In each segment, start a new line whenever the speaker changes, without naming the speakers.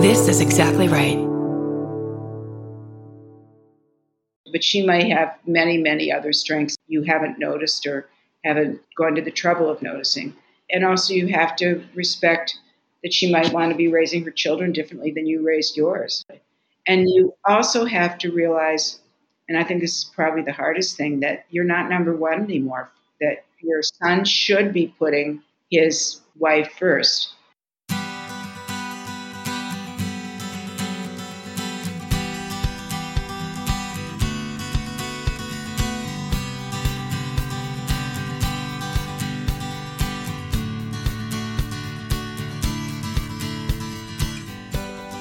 This is exactly right.
But she might have many, many other strengths you haven't noticed or haven't gone to the trouble of noticing. And also, you have to respect that she might want to be raising her children differently than you raised yours. And you also have to realize, and I think this is probably the hardest thing, that you're not number one anymore, that your son should be putting his wife first.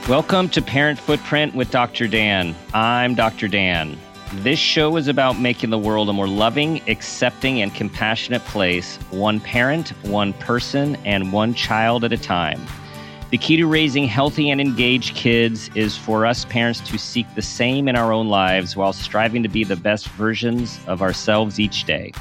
Welcome to Parent Footprint with Dr. Dan. I'm Dr. Dan. This show is about making the world a more loving, accepting, and compassionate place, one parent, one person, and one child at a time. The key to raising healthy and engaged kids is for us parents to seek the same in our own lives while striving to be the best versions of ourselves each day.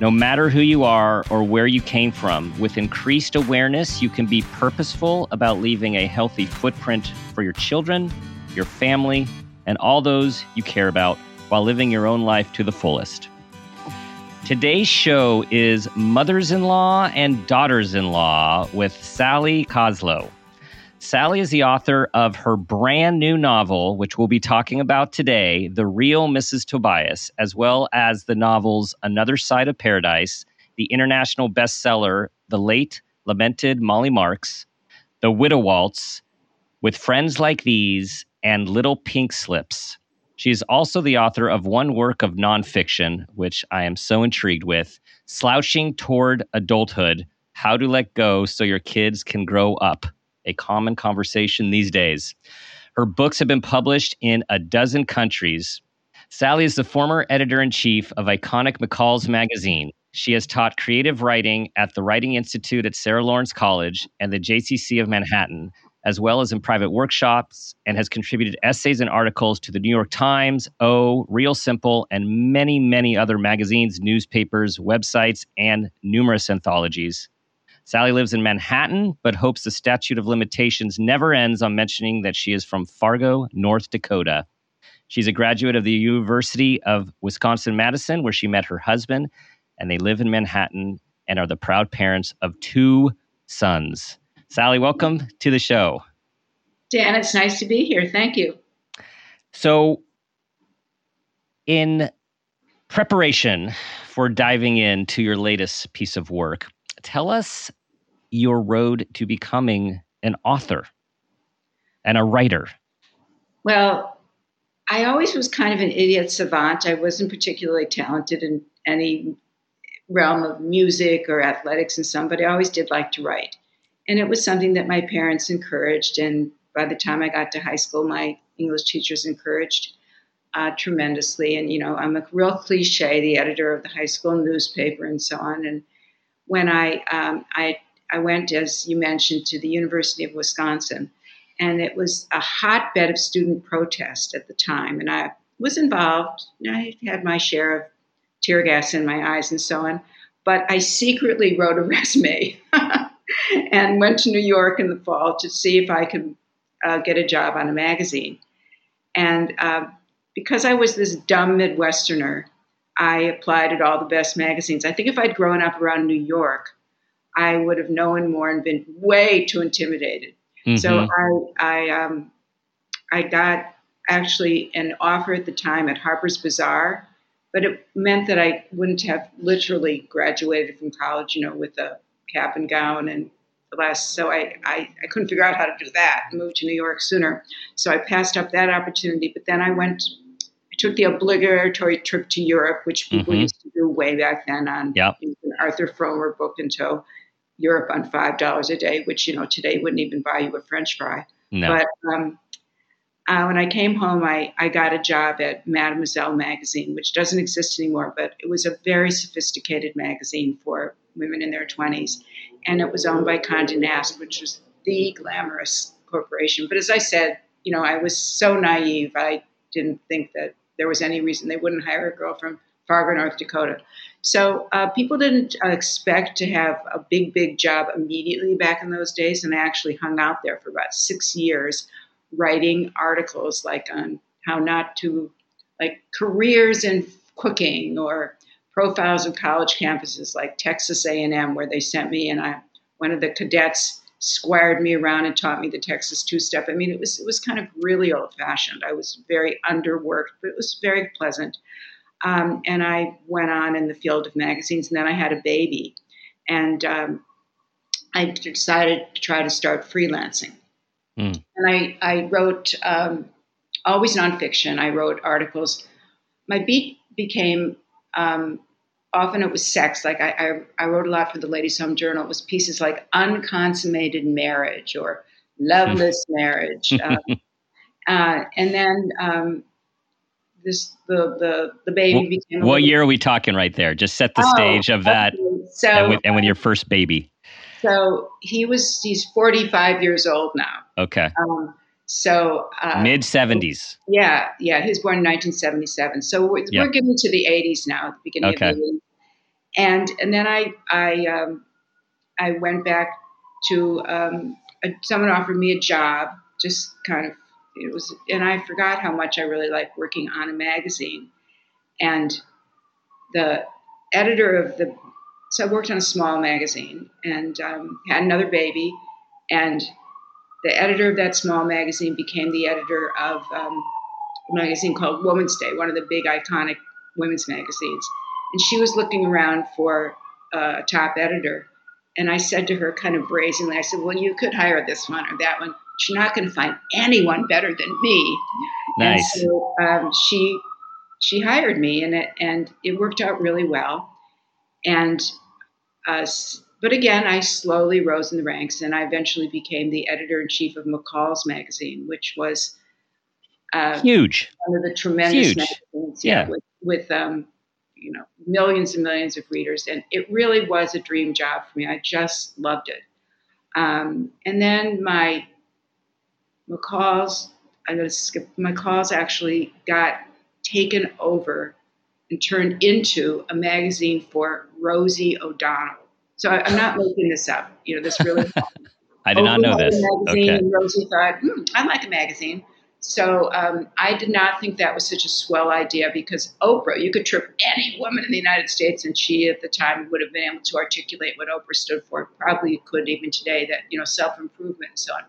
No matter who you are or where you came from, with increased awareness, you can be purposeful about leaving a healthy footprint for your children, your family, and all those you care about while living your own life to the fullest. Today's show is Mothers in Law and Daughters in Law with Sally Koslow. Sally is the author of her brand new novel, which we'll be talking about today, The Real Mrs. Tobias, as well as the novels Another Side of Paradise, the international bestseller, The Late Lamented Molly Marks, The Widow Waltz, With Friends Like These, and Little Pink Slips. She is also the author of one work of nonfiction, which I am so intrigued with Slouching Toward Adulthood How to Let Go So Your Kids Can Grow Up a common conversation these days. Her books have been published in a dozen countries. Sally is the former editor in chief of iconic McCall's magazine. She has taught creative writing at the Writing Institute at Sarah Lawrence College and the JCC of Manhattan, as well as in private workshops, and has contributed essays and articles to the New York Times, O, Real Simple, and many, many other magazines, newspapers, websites, and numerous anthologies. Sally lives in Manhattan, but hopes the statute of limitations never ends on mentioning that she is from Fargo, North Dakota. She's a graduate of the University of Wisconsin Madison, where she met her husband, and they live in Manhattan and are the proud parents of two sons. Sally, welcome to the show.
Dan, it's nice to be here. Thank you.
So, in preparation for diving into your latest piece of work, tell us your road to becoming an author and a writer?
Well, I always was kind of an idiot savant. I wasn't particularly talented in any realm of music or athletics and some, but I always did like to write. And it was something that my parents encouraged. And by the time I got to high school, my English teachers encouraged uh, tremendously. And, you know, I'm a real cliche, the editor of the high school newspaper and so on. And when I, um, I I went, as you mentioned, to the University of Wisconsin, and it was a hotbed of student protest at the time. And I was involved. I had my share of tear gas in my eyes and so on. But I secretly wrote a resume and went to New York in the fall to see if I could uh, get a job on a magazine. And uh, because I was this dumb Midwesterner, I applied at all the best magazines. I think if I'd grown up around New York, I would have known more and been way too intimidated. Mm-hmm. So I, I, um, I got actually an offer at the time at Harper's Bazaar, but it meant that I wouldn't have literally graduated from college, you know, with a cap and gown and the last. So I, I, I couldn't figure out how to do that. Moved to New York sooner, so I passed up that opportunity. But then I went. I took the obligatory trip to Europe, which people mm-hmm. used to do way back then on
yep.
Arthur Frommer book until Europe on five dollars a day, which you know today wouldn't even buy you a French fry.
No.
But um, uh, when I came home, I, I got a job at Mademoiselle magazine, which doesn't exist anymore, but it was a very sophisticated magazine for women in their 20s. And it was owned by Condé Nast, which was the glamorous corporation. But as I said, you know, I was so naive, I didn't think that there was any reason they wouldn't hire a girl from Fargo, North Dakota. So uh, people didn't expect to have a big, big job immediately back in those days, and I actually hung out there for about six years, writing articles like on how not to, like careers in cooking or profiles of college campuses like Texas A&M, where they sent me, and I one of the cadets squired me around and taught me the Texas two-step. I mean, it was it was kind of really old-fashioned. I was very underworked, but it was very pleasant. Um, and I went on in the field of magazines, and then I had a baby, and um, I decided to try to start freelancing. Mm. And I, I wrote um, always nonfiction. I wrote articles. My beat became um, often it was sex. Like I, I, I, wrote a lot for the Ladies Home Journal. It was pieces like unconsummated marriage or loveless marriage. Um, uh, and then um, this the the the baby
what,
became.
What year are we talking right there? Just set the oh, stage of that. Okay. So and with, and with, your first baby.
So he was he's 45 years old now.
Okay. Um,
so uh,
mid 70s.
Yeah, yeah. He was born in 1977. So we're, yep. we're getting to the 80s now, at the beginning okay. of the 80s. And and then I I um, I went back to um, a, someone offered me a job, just kind of it was, and I forgot how much I really liked working on a magazine. And the editor of the, so I worked on a small magazine and um, had another baby. And the editor of that small magazine became the editor of um, a magazine called Woman's Day, one of the big iconic women's magazines. And she was looking around for a top editor. And I said to her kind of brazenly, I said, Well, you could hire this one or that one you're not going to find anyone better than me.
Nice.
And so um, she she hired me, and it and it worked out really well. And uh, but again, I slowly rose in the ranks, and I eventually became the editor in chief of McCall's magazine, which was
uh, huge,
one of the tremendous Huge. magazines. Yeah, yeah. with, with um, you know millions and millions of readers, and it really was a dream job for me. I just loved it. Um, and then my McCall's, I'm going to skip, McCall's actually got taken over and turned into a magazine for Rosie O'Donnell. So I, am not making this up. You know, this really.
I did not know this.
Magazine, okay. Rosie thought, hmm, I like a magazine. So um, I did not think that was such a swell idea because Oprah, you could trip any woman in the United States, and she at the time would have been able to articulate what Oprah stood for. Probably could even today that you know self improvement and so on.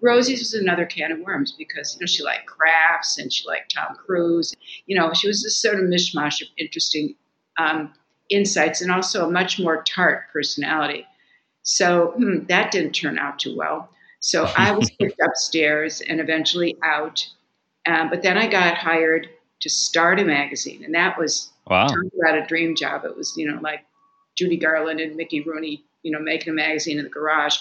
Rosie's was another can of worms because you know she liked crafts and she liked Tom Cruise. You know she was this sort of mishmash of interesting um, insights and also a much more tart personality. So hmm, that didn't turn out too well. So I was kicked upstairs and eventually out. Um, but then I got hired to start a magazine, and that was
wow.
about a dream job. It was you know like Judy Garland and Mickey Rooney, you know, making a magazine in the garage.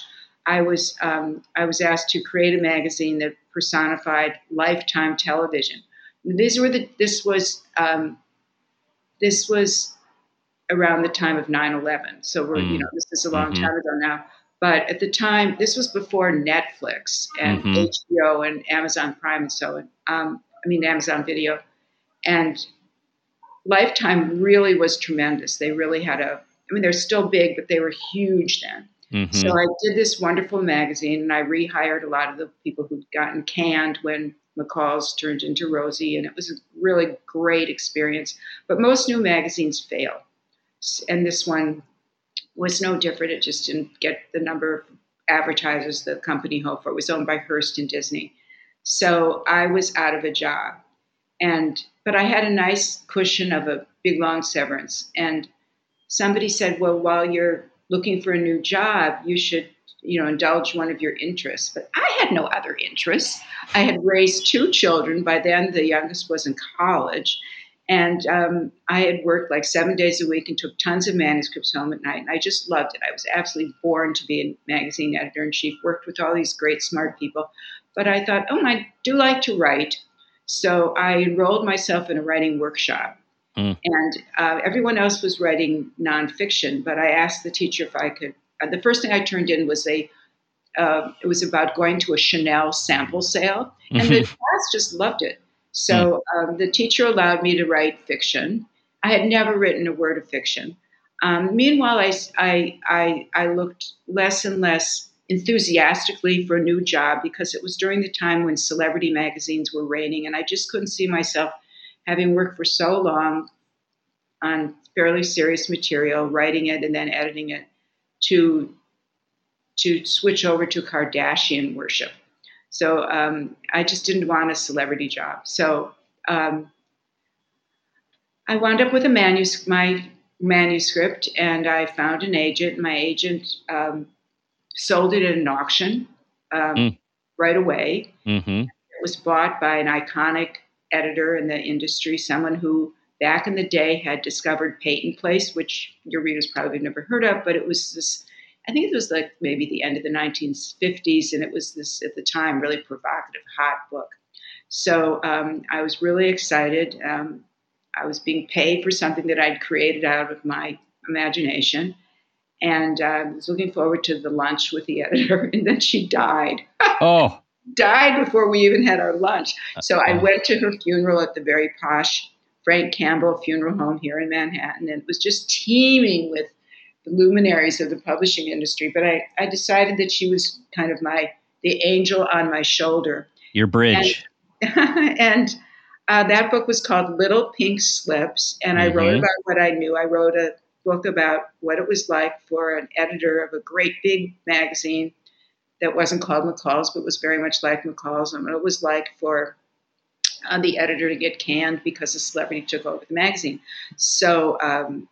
I was um, I was asked to create a magazine that personified lifetime television. These were the this was um, this was around the time of 9-11 so we're mm. you know this is a long mm-hmm. time ago now but at the time, this was before Netflix and mm-hmm. HBO and Amazon Prime and so on. Um, I mean, Amazon Video. And Lifetime really was tremendous. They really had a, I mean, they're still big, but they were huge then. Mm-hmm. So I did this wonderful magazine and I rehired a lot of the people who'd gotten canned when McCall's turned into Rosie. And it was a really great experience. But most new magazines fail. And this one was no different. It just didn't get the number of advertisers the company hoped for. It was owned by Hearst and Disney. So I was out of a job. And but I had a nice cushion of a big long severance. And somebody said, Well, while you're looking for a new job, you should, you know, indulge one of your interests. But I had no other interests. I had raised two children. By then the youngest was in college. And um, I had worked like seven days a week and took tons of manuscripts home at night. And I just loved it. I was absolutely born to be a magazine editor in chief, worked with all these great, smart people. But I thought, oh, I do like to write. So I enrolled myself in a writing workshop. Mm. And uh, everyone else was writing nonfiction, but I asked the teacher if I could. Uh, the first thing I turned in was a uh, it was about going to a Chanel sample sale, and the class just loved it. So hmm. um, the teacher allowed me to write fiction. I had never written a word of fiction, Um, meanwhile, I, I, I, I looked less and less enthusiastically for a new job because it was during the time when celebrity magazines were reigning, and I just couldn't see myself having worked for so long on fairly serious material, writing it and then editing it, to to switch over to Kardashian worship. So um, I just didn't want a celebrity job. So um, I wound up with a manus- my manuscript, and I found an agent. My agent um, sold it at an auction um, mm. right away. Mm-hmm. It was bought by an iconic editor in the industry, someone who back in the day had discovered Peyton Place, which your readers probably never heard of, but it was this. I think it was like maybe the end of the 1950s, and it was this at the time really provocative, hot book. So um, I was really excited. Um, I was being paid for something that I'd created out of my imagination. And uh, I was looking forward to the lunch with the editor, and then she died.
Oh.
died before we even had our lunch. So I went to her funeral at the very posh Frank Campbell Funeral Home here in Manhattan, and it was just teeming with luminaries of the publishing industry. But I, I decided that she was kind of my the angel on my shoulder.
Your bridge.
And, and uh, that book was called Little Pink Slips, and I mm-hmm. wrote about what I knew. I wrote a book about what it was like for an editor of a great big magazine that wasn't called McCall's, but was very much like McCall's, and what it was like for uh, the editor to get canned because a celebrity took over the magazine. So um,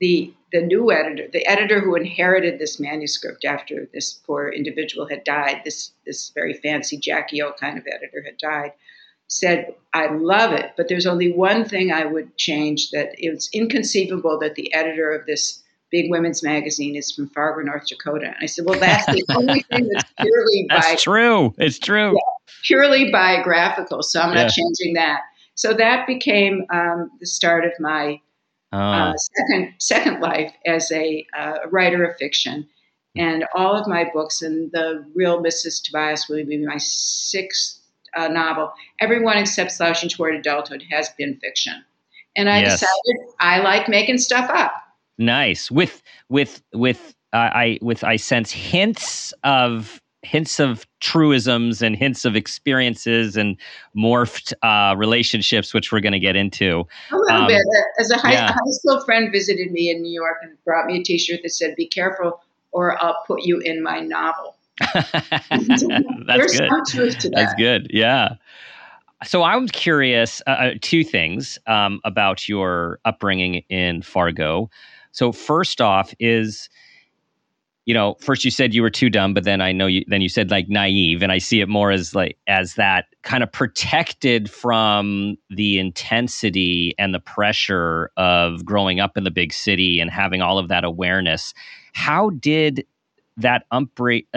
the the new editor, the editor who inherited this manuscript after this poor individual had died, this this very fancy Jackie O kind of editor had died, said, "I love it, but there's only one thing I would change. That it's inconceivable that the editor of this." Big women's magazine is from Fargo, North Dakota. And I said, Well, that's the only thing that's purely
That's by, true. It's true. Yeah,
purely biographical, so I'm not changing that. So that became um, the start of my uh, ah. second second life as a uh, writer of fiction, and all of my books and the real Mrs. Tobias will be my sixth uh, novel. Everyone except Slouching Toward Adulthood has been fiction, and I yes. decided I like making stuff up.
Nice with with with uh, I with I sense hints of hints of truisms and hints of experiences and morphed uh, relationships, which we're going to get into.
A little um, bit. As a high, yeah. high, school friend visited me in New York and brought me a T-shirt that said "Be careful, or I'll put you in my novel."
That's There's good.
some truth to that.
That's good. Yeah. So I'm curious. Uh, uh, two things um, about your upbringing in Fargo. So first off, is you know, first you said you were too dumb, but then I know you then you said like naive, and I see it more as like as that kind of protected from the intensity and the pressure of growing up in the big city and having all of that awareness. How did that? Uh,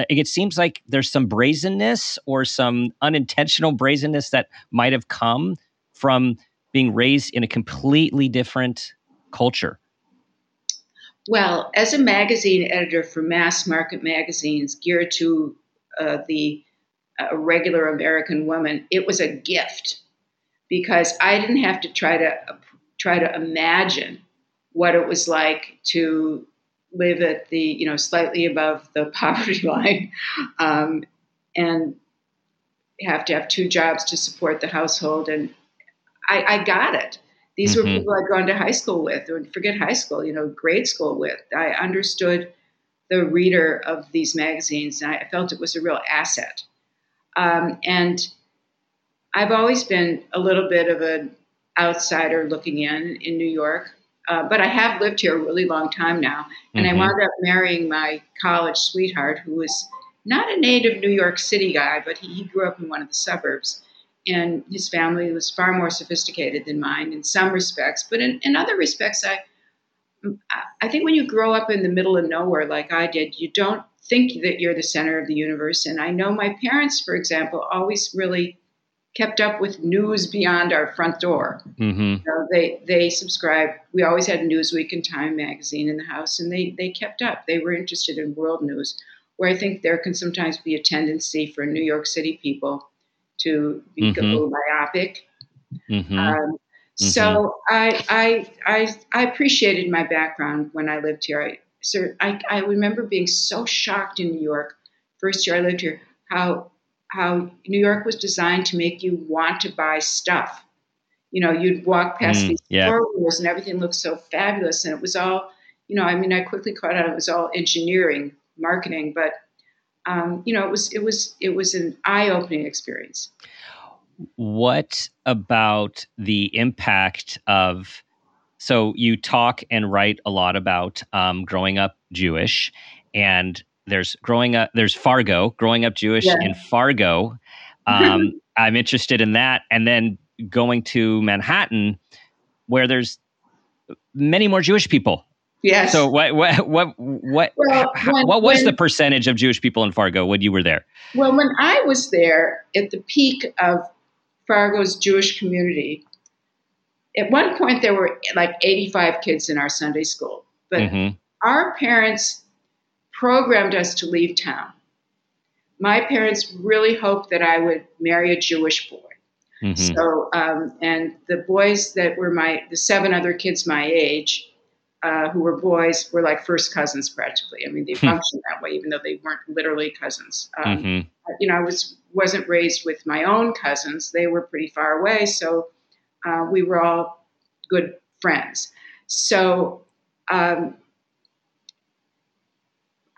it seems like there's some brazenness or some unintentional brazenness that might have come from being raised in a completely different culture.
Well, as a magazine editor for mass market magazines geared to uh, the uh, regular American woman, it was a gift. Because I didn't have to try to uh, try to imagine what it was like to live at the you know slightly above the poverty line um, and have to have two jobs to support the household and I, I got it these mm-hmm. were people I'd gone to high school with, or forget high school, you know, grade school with. I understood the reader of these magazines, and I felt it was a real asset. Um, and I've always been a little bit of an outsider looking in in New York, uh, but I have lived here a really long time now. And mm-hmm. I wound up marrying my college sweetheart, who was not a native New York City guy, but he, he grew up in one of the suburbs and his family was far more sophisticated than mine in some respects. But in, in other respects, I I think when you grow up in the middle of nowhere like I did, you don't think that you're the center of the universe. And I know my parents, for example, always really kept up with news beyond our front door. Mm-hmm. So they they subscribed. We always had Newsweek and Time magazine in the house, and they they kept up. They were interested in world news, where I think there can sometimes be a tendency for New York City people to be mm-hmm. a little myopic. Mm-hmm. Um, Mm-hmm. So I, I, I, I appreciated my background when I lived here. I, so I, I remember being so shocked in New York, first year I lived here, how, how New York was designed to make you want to buy stuff. You know, you'd walk past mm, these yeah. stores and everything looked so fabulous. And it was all, you know, I mean, I quickly caught on it was all engineering, marketing, but um, you know, it was it was it was an eye opening experience.
What about the impact of? So you talk and write a lot about um, growing up Jewish, and there's growing up. There's Fargo, growing up Jewish yeah. in Fargo. Um, I'm interested in that, and then going to Manhattan, where there's many more Jewish people
Yes.
So what what what what well, when, what was when, the percentage of Jewish people in Fargo when you were there?
Well, when I was there at the peak of Fargo's Jewish community, at one point there were like 85 kids in our Sunday school, but mm-hmm. our parents programmed us to leave town. My parents really hoped that I would marry a Jewish boy. Mm-hmm. So, um, and the boys that were my, the seven other kids my age, uh, who were boys were like first cousins practically. I mean, they hmm. functioned that way, even though they weren't literally cousins. Um, mm-hmm. You know, I was wasn't raised with my own cousins; they were pretty far away, so uh, we were all good friends. So um,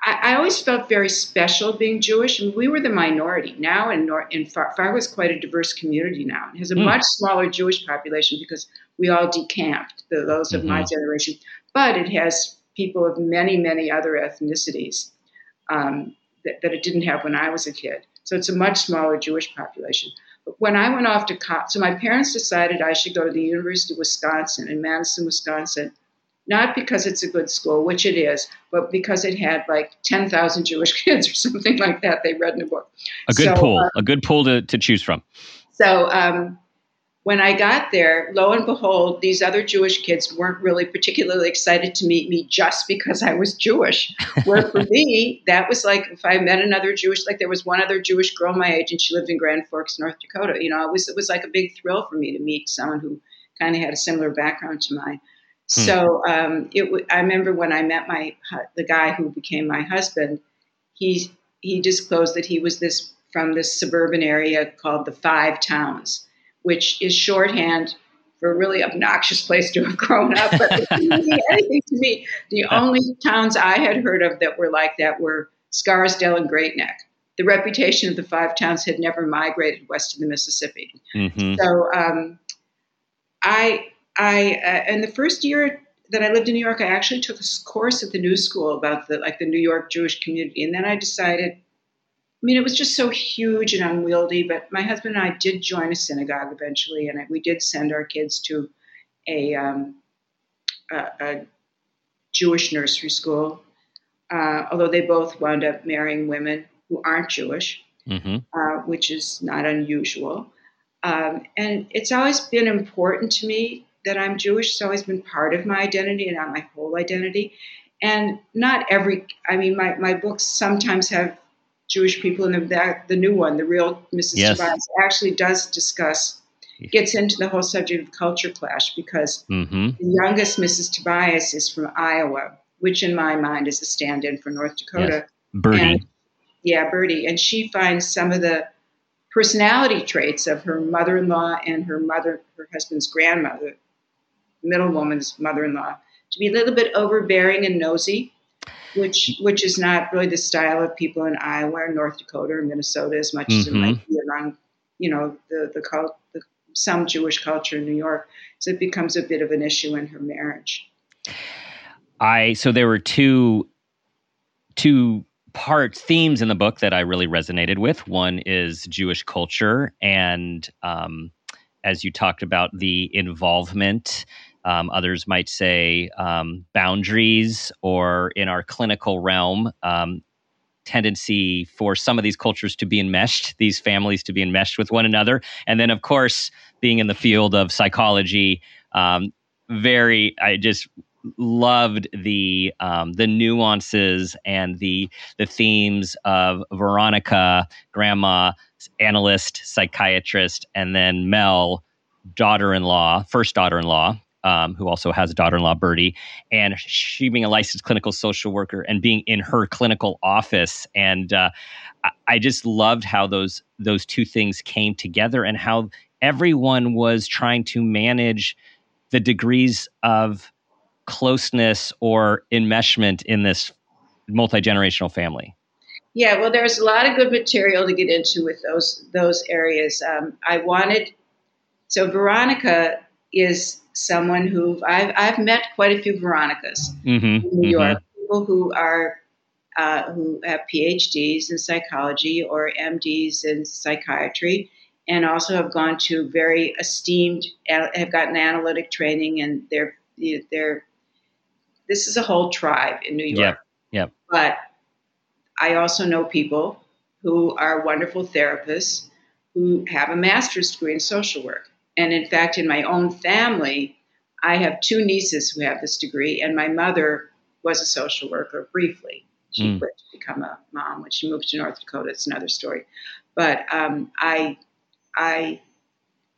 I, I, always felt very special being Jewish, and we were the minority. Now in, North, in Far- Fargo is quite a diverse community now. It has a mm. much smaller Jewish population because we all decamped, the, those of mm-hmm. my generation but it has people of many, many other ethnicities um, that, that, it didn't have when I was a kid. So it's a much smaller Jewish population. But when I went off to college, so my parents decided I should go to the University of Wisconsin in Madison, Wisconsin, not because it's a good school, which it is, but because it had like 10,000 Jewish kids or something like that. They read in a book.
A good so, pool, uh, a good pool to, to choose from.
So, um, when I got there, lo and behold, these other Jewish kids weren't really particularly excited to meet me just because I was Jewish. Where for me, that was like if I met another Jewish, like there was one other Jewish girl my age, and she lived in Grand Forks, North Dakota. You know, it was it was like a big thrill for me to meet someone who kind of had a similar background to mine. Hmm. So um, it, I remember when I met my the guy who became my husband. He he disclosed that he was this from this suburban area called the Five Towns which is shorthand for a really obnoxious place to have grown up. But anything to me, the only towns I had heard of that were like that were Scarsdale and Great Neck. The reputation of the five towns had never migrated west of the Mississippi. Mm-hmm. So um, I, I, uh, in the first year that I lived in New York, I actually took a course at the New School about the like the New York Jewish community, and then I decided I mean, it was just so huge and unwieldy. But my husband and I did join a synagogue eventually, and we did send our kids to a, um, a, a Jewish nursery school. Uh, although they both wound up marrying women who aren't Jewish, mm-hmm. uh, which is not unusual. Um, and it's always been important to me that I'm Jewish. It's always been part of my identity and not my whole identity. And not every, I mean, my, my books sometimes have Jewish people, and the, that, the new one, the real Mrs. Yes. Tobias, actually does discuss, gets into the whole subject of culture clash because mm-hmm. the youngest Mrs. Tobias is from Iowa, which in my mind is a stand-in for North Dakota. Yes.
Birdie.
And, yeah, Birdie, and she finds some of the personality traits of her mother-in-law and her mother, her husband's grandmother, middle woman's mother-in-law, to be a little bit overbearing and nosy which which is not really the style of people in Iowa or North Dakota or Minnesota as much mm-hmm. as it might mm-hmm. be around, you know, the the, cult, the some Jewish culture in New York. So it becomes a bit of an issue in her marriage.
I so there were two two parts themes in the book that I really resonated with. One is Jewish culture, and um, as you talked about the involvement um, others might say um, boundaries, or in our clinical realm, um, tendency for some of these cultures to be enmeshed, these families to be enmeshed with one another. And then, of course, being in the field of psychology, um, very, I just loved the um, the nuances and the the themes of Veronica, grandma, analyst, psychiatrist, and then Mel, daughter-in-law, first daughter-in-law, um, who also has a daughter-in-law, Birdie, and she being a licensed clinical social worker and being in her clinical office, and uh, I just loved how those those two things came together and how everyone was trying to manage the degrees of closeness or enmeshment in this multi-generational family.
Yeah well there's a lot of good material to get into with those those areas. Um, i wanted so veronica is someone who I've, I've met quite a few veronicas mm-hmm, in new mm-hmm. york people who are uh, who have phds in psychology or mds in psychiatry and also have gone to very esteemed, have gotten analytic training, and they're they're. This is a whole tribe in New York.
Yeah. Yep.
But I also know people who are wonderful therapists who have a master's degree in social work. And in fact, in my own family, I have two nieces who have this degree, and my mother was a social worker briefly. She mm. quit to become a mom when she moved to North Dakota. It's another story. But um, I I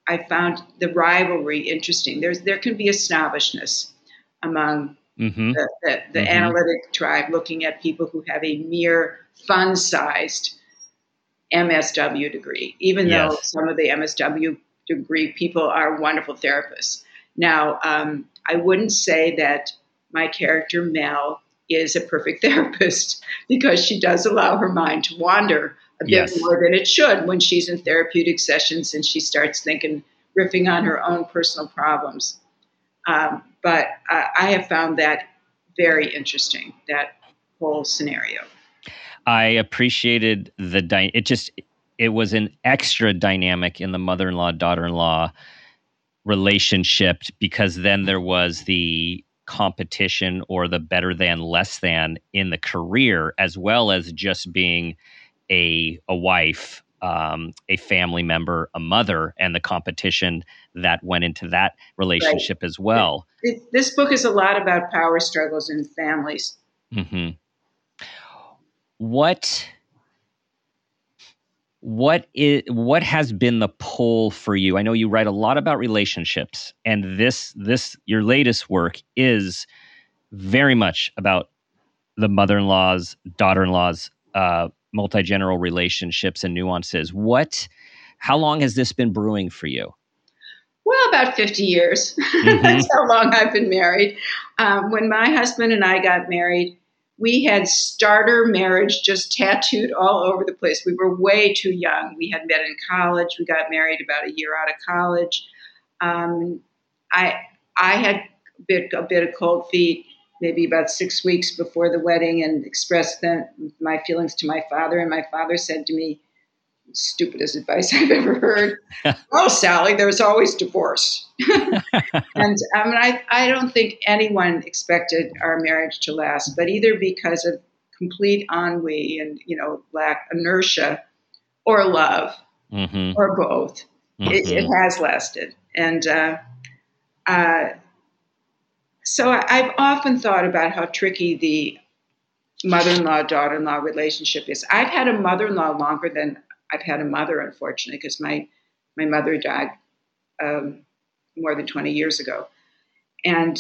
I found the rivalry interesting. There's there can be a snobbishness among mm-hmm. the, the, the mm-hmm. analytic tribe looking at people who have a mere fun-sized MSW degree, even yes. though some of the MSW degree people are wonderful therapists. Now, um, I wouldn't say that my character Mel is a perfect therapist because she does allow her mind to wander a bit yes. more than it should when she's in therapeutic sessions and she starts thinking, riffing on her own personal problems. Um, but uh, I have found that very interesting, that whole scenario.
I appreciated the, dy- it just, it was an extra dynamic in the mother in law, daughter in law relationship because then there was the competition or the better than less than in the career as well as just being a a wife, um, a family member, a mother, and the competition that went into that relationship right. as well.
This book is a lot about power struggles in families.
Mm-hmm. What what is what has been the pull for you? I know you write a lot about relationships, and this this your latest work is very much about the mother-in-law's, daughter-in-law's uh, multi-general relationships and nuances. What how long has this been brewing for you?
Well, about 50 years. Mm-hmm. That's how long I've been married. Um, when my husband and I got married, we had starter marriage just tattooed all over the place. We were way too young. We had met in college. We got married about a year out of college. Um, I I had a bit, a bit of cold feet maybe about six weeks before the wedding and expressed my feelings to my father. And my father said to me, stupidest advice I've ever heard. oh, Sally, there's always divorce. and I mean, I, I don't think anyone expected our marriage to last, but either because of complete ennui and, you know, lack inertia or love mm-hmm. or both, mm-hmm. it, it, has lasted. And, uh, uh, so I, have often thought about how tricky the mother-in-law daughter-in-law relationship is. I've had a mother-in-law longer than I've had a mother, unfortunately, because my my mother died um, more than 20 years ago, and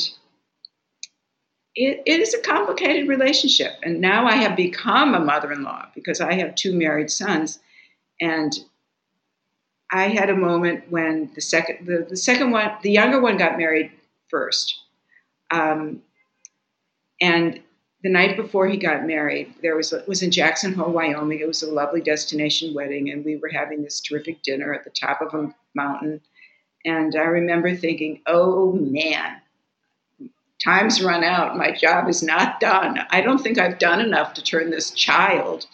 it, it is a complicated relationship. And now I have become a mother-in-law because I have two married sons, and I had a moment when the second the, the second one the younger one got married first. Um, and the night before he got married, there was it was in Jackson Hole, Wyoming. It was a lovely destination wedding, and we were having this terrific dinner at the top of a mountain. And I remember thinking, "Oh man, time's run out. My job is not done. I don't think I've done enough to turn this child,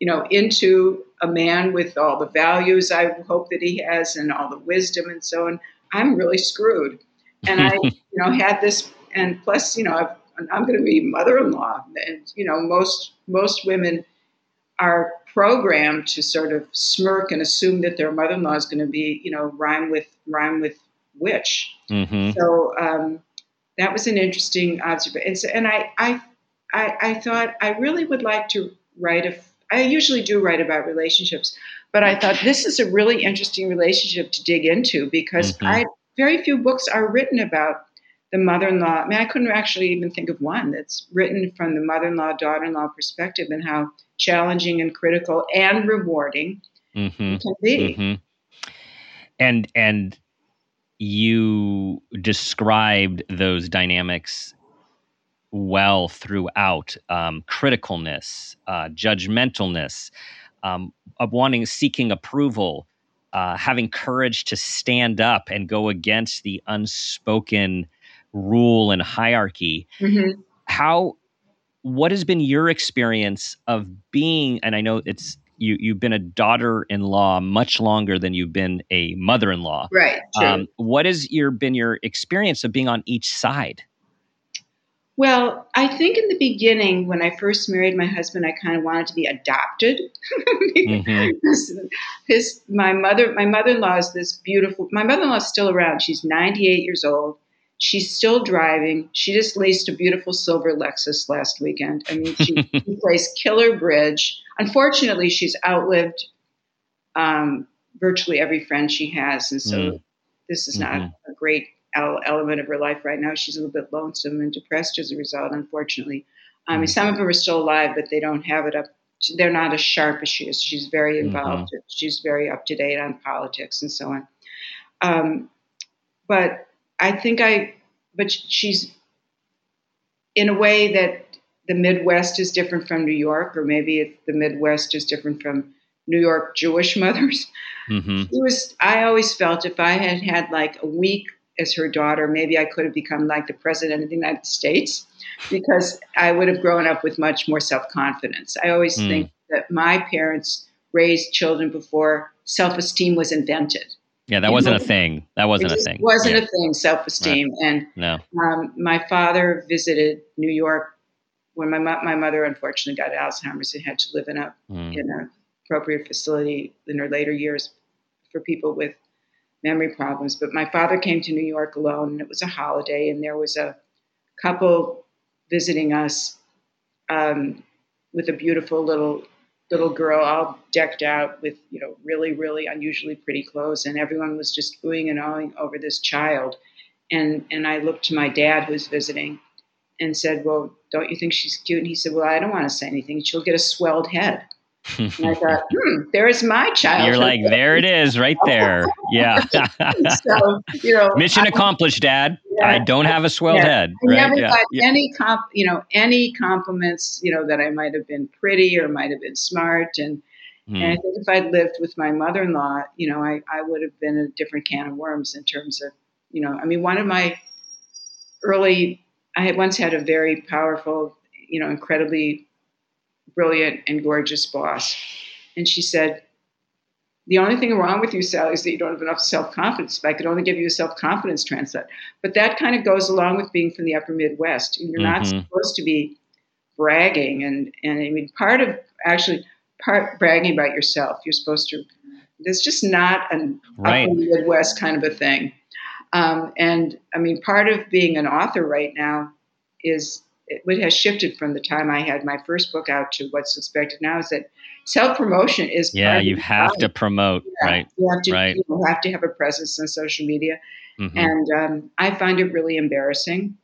you know, into a man with all the values I hope that he has and all the wisdom and so on. I'm really screwed." And I, you know, had this and plus, you know, i am going to be mother-in-law, and you know, most most women are programmed to sort of smirk and assume that their mother-in-law is going to be, you know, rhyme with rhyme with witch. Mm-hmm. So um, that was an interesting observation. And, so, and I, I, I, I thought I really would like to write a. I usually do write about relationships, but I thought this is a really interesting relationship to dig into because mm-hmm. I very few books are written about the mother-in-law. I mean, I couldn't actually even think of one that's written from the mother-in-law daughter-in-law perspective and how challenging and critical and rewarding mm-hmm. can be. Mm-hmm.
And and you described those dynamics well throughout um, criticalness, uh, judgmentalness, um, of wanting, seeking approval, uh, having courage to stand up and go against the unspoken rule and hierarchy. Mm-hmm. How, what has been your experience of being, and I know it's you you've been a daughter-in-law much longer than you've been a mother-in-law.
Right. Um,
what has your been your experience of being on each side?
Well, I think in the beginning, when I first married my husband, I kind of wanted to be adopted. mm-hmm. his, my mother, my mother-in-law is this beautiful. My mother-in-law is still around. She's 98 years old. She's still driving. She just leased a beautiful silver Lexus last weekend. I mean, she, she plays killer bridge. Unfortunately, she's outlived um, virtually every friend she has, and so mm. this is not mm-hmm. a great element of her life right now. She's a little bit lonesome and depressed as a result, unfortunately. I mean, mm. some of them are still alive, but they don't have it up. They're not as sharp as she is. She's very mm-hmm. involved. Mm-hmm. She's very up to date on politics and so on. Um, but I think I, but she's in a way that the Midwest is different from New York, or maybe the Midwest is different from New York Jewish mothers. Mm-hmm. It was. I always felt if I had had like a week as her daughter, maybe I could have become like the president of the United States because I would have grown up with much more self confidence. I always mm. think that my parents raised children before self esteem was invented.
Yeah, that wasn't a thing. That wasn't a thing.
Wasn't
yeah.
a thing. Self esteem, and
no.
Um, my father visited New York when my my mother unfortunately got Alzheimer's and had to live in a mm. in a appropriate facility in her later years for people with memory problems. But my father came to New York alone, and it was a holiday, and there was a couple visiting us um, with a beautiful little little girl, all decked out with you know really really unusually pretty clothes, and everyone was just oohing and awing over this child. And and I looked to my dad who's visiting, and said, "Well, don't you think she's cute?" And he said, "Well, I don't want to say anything. She'll get a swelled head." and I thought, hmm, there's my child.
You're like, there it is, right there. Yeah. so, you know, mission accomplished, Dad. Yeah, I don't have a swelled yeah, head.
I right? never yeah, got any comp, you know, any compliments, you know, that I might have been pretty or might have been smart. And, hmm. and I think if I'd lived with my mother-in-law, you know, I, I would have been a different can of worms in terms of, you know, I mean, one of my early, I had once had a very powerful, you know, incredibly brilliant and gorgeous boss. And she said, The only thing wrong with you, Sally, is that you don't have enough self confidence. If I could only give you a self confidence translate. But that kind of goes along with being from the upper Midwest. You're mm-hmm. not supposed to be bragging. And, and I mean, part of actually, part bragging about yourself, you're supposed to, there's just not an right. upper Midwest kind of a thing. Um, and I mean, part of being an author right now is what has shifted from the time I had my first book out to what's expected now is that self promotion is
yeah you have to promote yeah, right
you have to
right.
you have to have a presence on social media mm-hmm. and um, I find it really embarrassing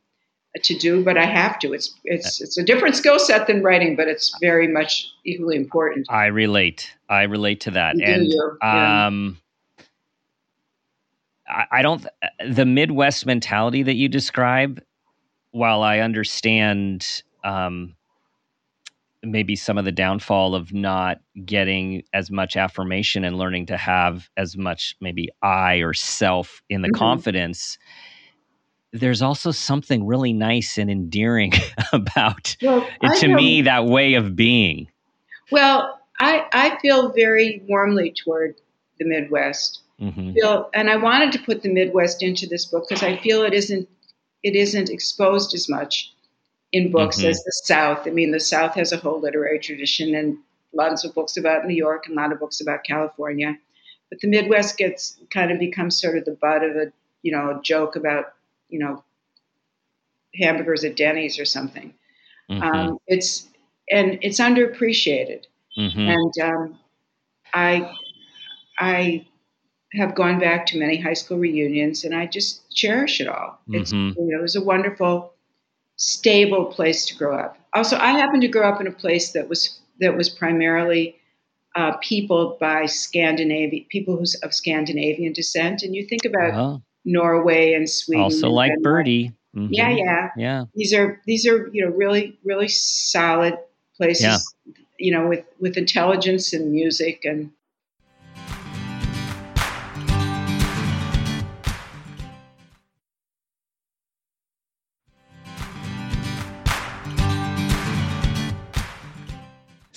to do but I have to it's it's it's a different skill set than writing but it's very much equally important
I relate I relate to that you and yeah. um I, I don't the Midwest mentality that you describe while I understand um, maybe some of the downfall of not getting as much affirmation and learning to have as much maybe I or self in the mm-hmm. confidence, there's also something really nice and endearing about well, to me that way of being.
Well, I, I feel very warmly toward the Midwest. Mm-hmm. Feel, and I wanted to put the Midwest into this book because I feel it isn't it isn't exposed as much in books mm-hmm. as the South. I mean, the South has a whole literary tradition and lots of books about New York and a lot of books about California. But the Midwest gets kind of becomes sort of the butt of a you know a joke about you know hamburgers at Denny's or something. Mm-hmm. Um, it's and it's underappreciated. mm-hmm. and um, I I have gone back to many high school reunions, and I just cherish it all. It's mm-hmm. you know, it was a wonderful, stable place to grow up. Also, I happened to grow up in a place that was that was primarily uh, peopled by Scandinavian people who's of Scandinavian descent, and you think about uh-huh. Norway and Sweden.
Also,
and
like Birdie.
Mm-hmm. Yeah, yeah,
yeah.
These are these are you know really really solid places. Yeah. You know, with with intelligence and music and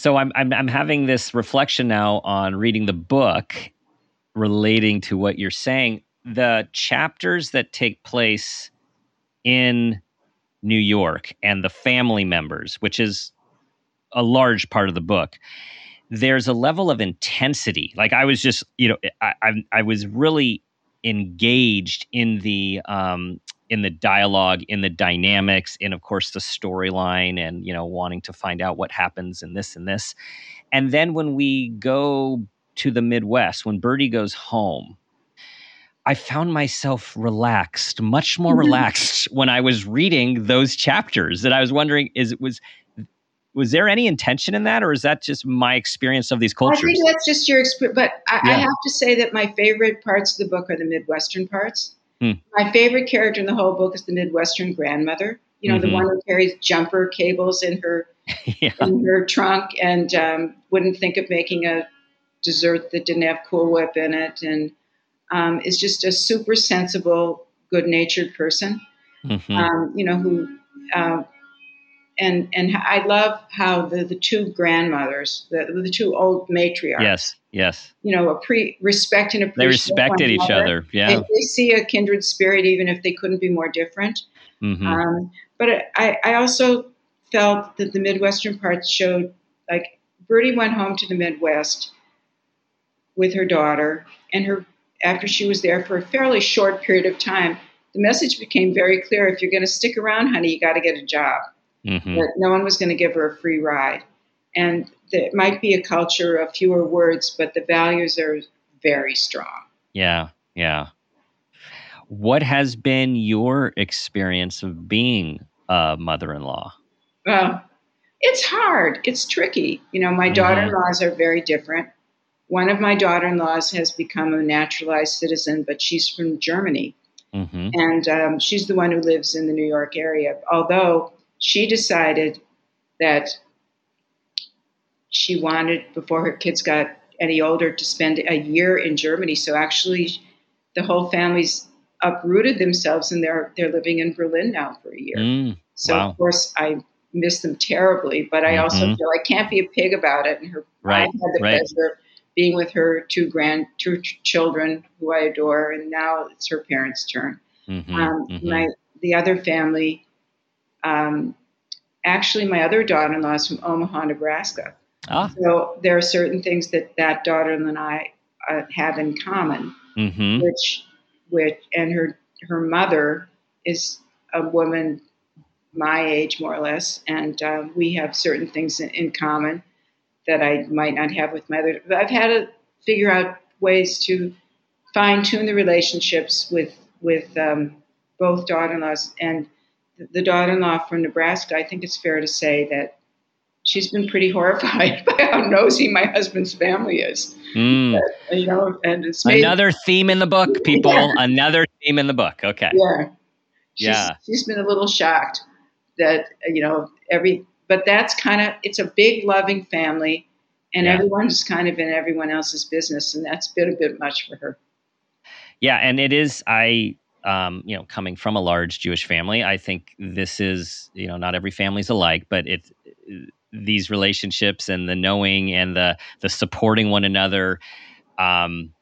So I'm, I'm I'm having this reflection now on reading the book relating to what you're saying. The chapters that take place in New York and the family members, which is a large part of the book, there's a level of intensity. Like I was just, you know, I I, I was really engaged in the um, in the dialogue, in the dynamics, in of course the storyline, and you know wanting to find out what happens in this and this. And then when we go to the Midwest, when Birdie goes home, I found myself relaxed, much more relaxed when I was reading those chapters. That I was wondering, is it was was there any intention in that, or is that just my experience of these cultures? I
think that's just your experience. But I, yeah. I have to say that my favorite parts of the book are the Midwestern parts. Hmm. My favorite character in the whole book is the Midwestern grandmother. You know, mm-hmm. the one who carries jumper cables in her yeah. in her trunk and um, wouldn't think of making a dessert that didn't have Cool Whip in it, and um, is just a super sensible, good-natured person. Mm-hmm. Um, you know, who uh, and and I love how the, the two grandmothers, the, the two old matriarchs,
yes, yes,
you know, a pre respect and appreciate.
They respected each other. Yeah,
they, they, see a kindred spirit, even if they couldn't be more different. Mm-hmm. Um, but I, I also felt that the Midwestern parts showed like Birdie went home to the Midwest with her daughter, and her after she was there for a fairly short period of time, the message became very clear: if you're going to stick around, honey, you got to get a job mm-hmm. that no one was going to give her a free ride. And it might be a culture of fewer words, but the values are very strong.
Yeah, yeah. What has been your experience of being a mother in law?
Well, it's hard. It's tricky. You know, my mm-hmm. daughter in laws are very different. One of my daughter in laws has become a naturalized citizen, but she's from Germany. Mm-hmm. And um, she's the one who lives in the New York area. Although she decided that she wanted, before her kids got any older, to spend a year in Germany. So actually, the whole family's uprooted themselves and they're they're living in Berlin now for a year. Mm, so wow. of course I miss them terribly, but I mm-hmm. also feel I can't be a pig about it. And her
right,
had the
right.
pleasure of being with her two grand two children who I adore, and now it's her parents' turn. Mm-hmm, um, mm-hmm. My the other family um, actually, my other daughter-in-law is from Omaha, Nebraska. Ah. So there are certain things that that daughter-in-law and I uh, have in common, mm-hmm. which, which, and her her mother is a woman my age, more or less, and uh, we have certain things in, in, common that I might not have with my other. But I've had to figure out ways to fine tune the relationships with with um, both daughter-in-laws and the daughter-in-law from Nebraska, I think it's fair to say that she's been pretty horrified by how nosy my husband's family is. Mm. you know, and it's
made, another theme in the book, people. Yeah. Another theme in the book. Okay.
Yeah. She's, yeah. She's been a little shocked that you know every, but that's kind of it's a big loving family, and yeah. everyone's kind of in everyone else's business, and that's been a bit much for her.
Yeah, and it is. I um, you know, coming from a large Jewish family, I think this is, you know, not every family's alike, but it's these relationships and the knowing and the the supporting one another. Um,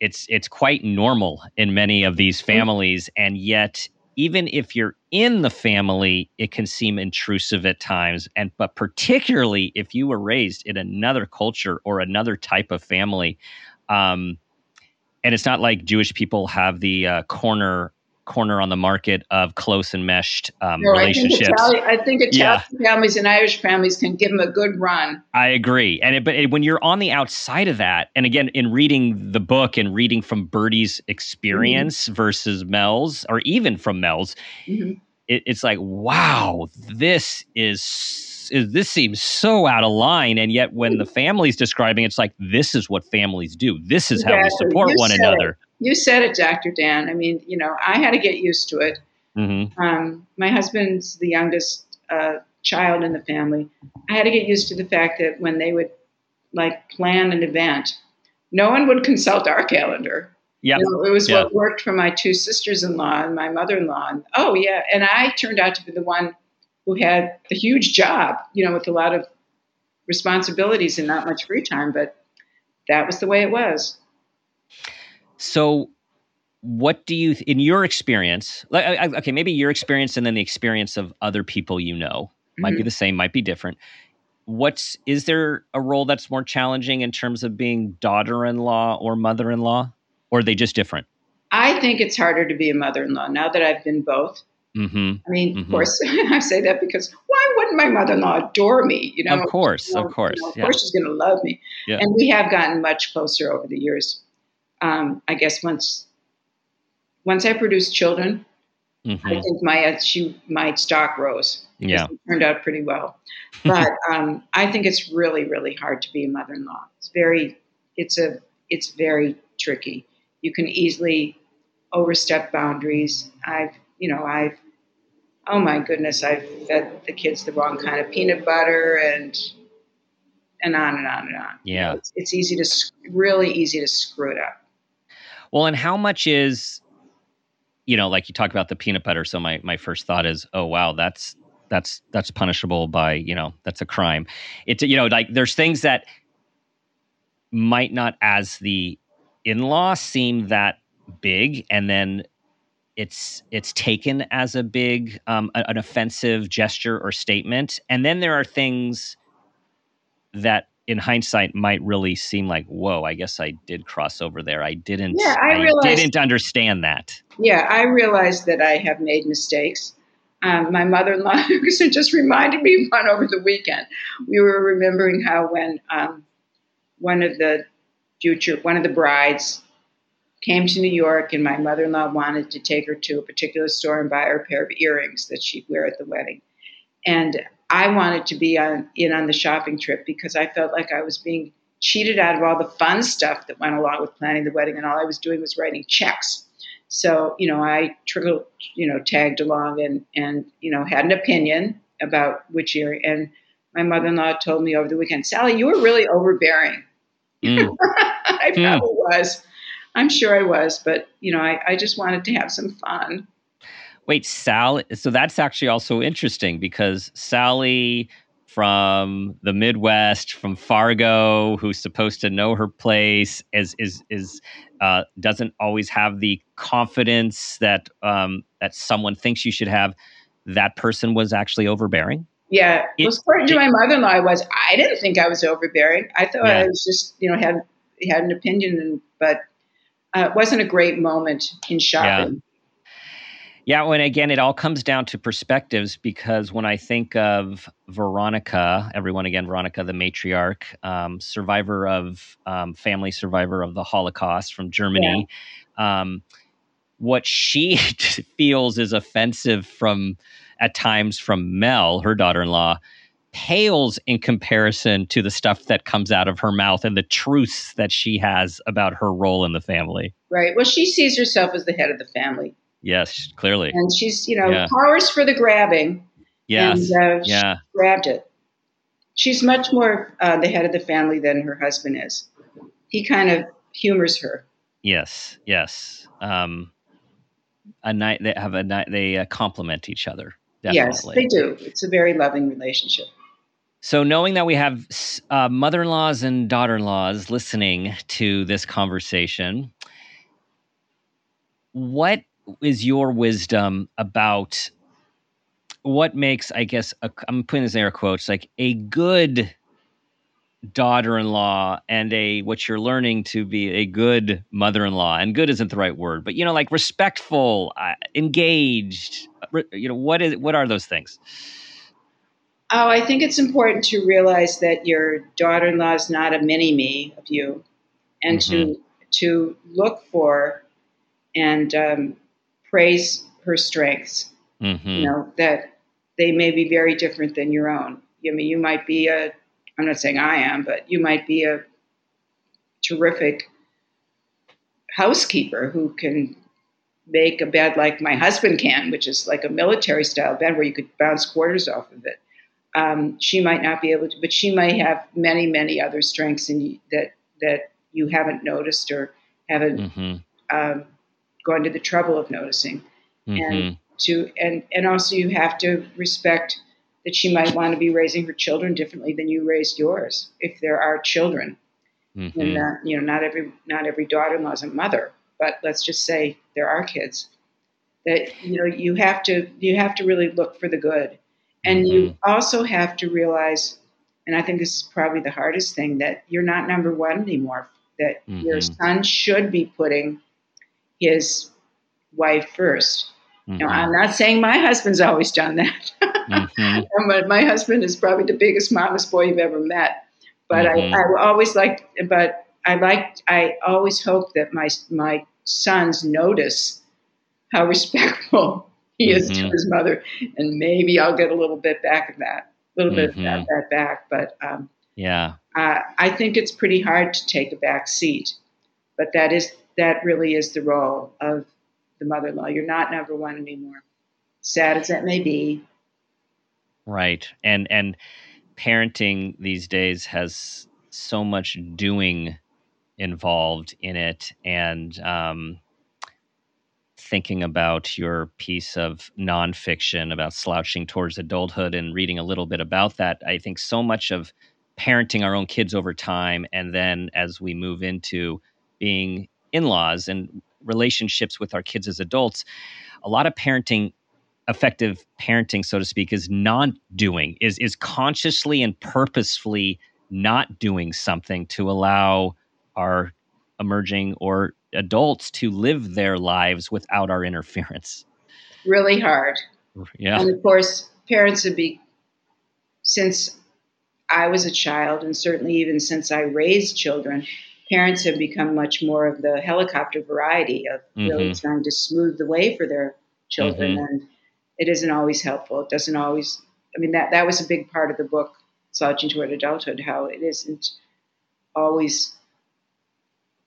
it's it's quite normal in many of these mm-hmm. families, and yet even if you're in the family, it can seem intrusive at times. And but particularly if you were raised in another culture or another type of family, um, and it's not like Jewish people have the uh, corner corner on the market of close and meshed um, no, relationships.
I think, Italian, I think Italian yeah. families and Irish families can give them a good run.
I agree, and it, but it, when you're on the outside of that, and again, in reading the book and reading from Birdie's experience mm-hmm. versus Mel's, or even from Mel's, mm-hmm. It, it's like, wow, this is is this seems so out of line. And yet when the family's describing it's like this is what families do. This is how we support one another.
it. you said it dr dan. I mean you know i had to get used to it. Mm-hmm. um, my husband's the youngest uh, child in the family. I had to get used to the fact that when they would like plan an event no one would consult our calendar
yeah,
you know, it was what worked for my two sisters-in-law and my mother-in-law. And, oh yeah, and I turned out to be the one who had a huge job, you know, with a lot of responsibilities and not much free time, but that was the way it was.
So, what do you, in your experience, like, okay, maybe your experience and then the experience of other people you know might mm-hmm. be the same, might be different. What's is there a role that's more challenging in terms of being daughter-in-law or mother-in-law, or are they just different?
I think it's harder to be a mother-in-law now that I've been both. Mm-hmm. I mean, mm-hmm. of course, I say that because why wouldn't my mother-in-law adore me? You know,
of course,
you know,
of course,
you know, of yeah. course, she's going to love me. Yeah. And we have gotten much closer over the years. Um, I guess once once I produced children, mm-hmm. I think my uh, she my stock rose.
Yeah,
it turned out pretty well. But um, I think it's really, really hard to be a mother-in-law. It's very, it's a, it's very tricky. You can easily overstep boundaries. I've you know, I've, oh my goodness, I've fed the kids the wrong kind of peanut butter and, and on and on and on.
Yeah.
It's, it's easy to, really easy to screw it up.
Well, and how much is, you know, like you talk about the peanut butter. So my, my first thought is, oh, wow, that's, that's, that's punishable by, you know, that's a crime. It's, you know, like there's things that might not as the in-law seem that big and then it's it's taken as a big um, an offensive gesture or statement. And then there are things that in hindsight might really seem like whoa i guess i did cross over there. I didn't yeah, I, I realized, didn't understand that.
Yeah i realized that i have made mistakes. Um, my mother-in-law just reminded me of one over the weekend we were remembering how when um, one of the future one of the brides came to New York, and my mother in law wanted to take her to a particular store and buy her a pair of earrings that she'd wear at the wedding. And I wanted to be on, in on the shopping trip because I felt like I was being cheated out of all the fun stuff that went along with planning the wedding, and all I was doing was writing checks. So, you know, I trickled, you know, tagged along and, and, you know, had an opinion about which earring. And my mother in law told me over the weekend, Sally, you were really overbearing. Mm. I mm. probably was. I'm sure I was, but you know, I, I just wanted to have some fun.
Wait, Sally. So that's actually also interesting because Sally from the Midwest, from Fargo, who's supposed to know her place, is is is uh, doesn't always have the confidence that um, that someone thinks you should have. That person was actually overbearing.
Yeah, it, well, according to my mother-in-law, I was. I didn't think I was overbearing. I thought yeah. I was just, you know, had had an opinion, but uh, it wasn't a great moment in shopping.
Yeah. Yeah, when again, it all comes down to perspectives because when I think of Veronica, everyone again, Veronica, the matriarch, um, survivor of um, family survivor of the Holocaust from Germany, yeah. um, what she feels is offensive from at times from Mel, her daughter in law, pales in comparison to the stuff that comes out of her mouth and the truths that she has about her role in the family.
Right. Well, she sees herself as the head of the family.
Yes, clearly.
And she's, you know, yeah. powers for the grabbing.
Yes. And, uh, yeah.
grabbed it. She's much more uh, the head of the family than her husband is. He kind of humors her.
Yes. Yes. Um, a night they have a night they uh, complement each other. Definitely.
Yes, they do. It's a very loving relationship.
So, knowing that we have uh, mother in laws and daughter in laws listening to this conversation, what is your wisdom about what makes, I guess, i am putting this in air quotes, like a good daughter-in-law and a what you're learning to be a good mother-in-law and good isn't the right word but you know like respectful uh, engaged you know what is what are those things
oh i think it's important to realize that your daughter-in-law is not a mini me of you and mm-hmm. to to look for and um, praise her strengths mm-hmm. you know that they may be very different than your own i mean you might be a I'm not saying I am, but you might be a terrific housekeeper who can make a bed like my husband can, which is like a military style bed where you could bounce quarters off of it. Um, she might not be able to, but she might have many, many other strengths in that that you haven't noticed or haven't mm-hmm. um, gone to the trouble of noticing. Mm-hmm. And to and and also you have to respect that she might want to be raising her children differently than you raised yours if there are children mm-hmm. and uh, you know not every not every daughter-in-law is a mother but let's just say there are kids that you know you have to you have to really look for the good and mm-hmm. you also have to realize and i think this is probably the hardest thing that you're not number one anymore that mm-hmm. your son should be putting his wife first Mm-hmm. Now, I'm not saying my husband's always done that. mm-hmm. my, my, husband is probably the biggest mama's boy you've ever met. But mm-hmm. I, I always like, but I like, I always hope that my my sons notice how respectful he is to mm-hmm. his mother, and maybe I'll get a little bit back of that, a little bit of that, mm-hmm. that back. But um,
yeah,
uh, I think it's pretty hard to take a back seat, but that is that really is the role of the mother-in-law. You're not number one anymore. Sad as that may be.
Right. And and parenting these days has so much doing involved in it and um, thinking about your piece of nonfiction about slouching towards adulthood and reading a little bit about that, I think so much of parenting our own kids over time and then as we move into being in-laws and relationships with our kids as adults, a lot of parenting effective parenting so to speak is not doing is is consciously and purposefully not doing something to allow our emerging or adults to live their lives without our interference.
Really hard.
Yeah.
And of course parents would be since i was a child and certainly even since i raised children parents have become much more of the helicopter variety of mm-hmm. really trying to smooth the way for their children, mm-hmm. and it isn't always helpful. It doesn't always. I mean, that that was a big part of the book, Slouching Toward Adulthood. How it isn't always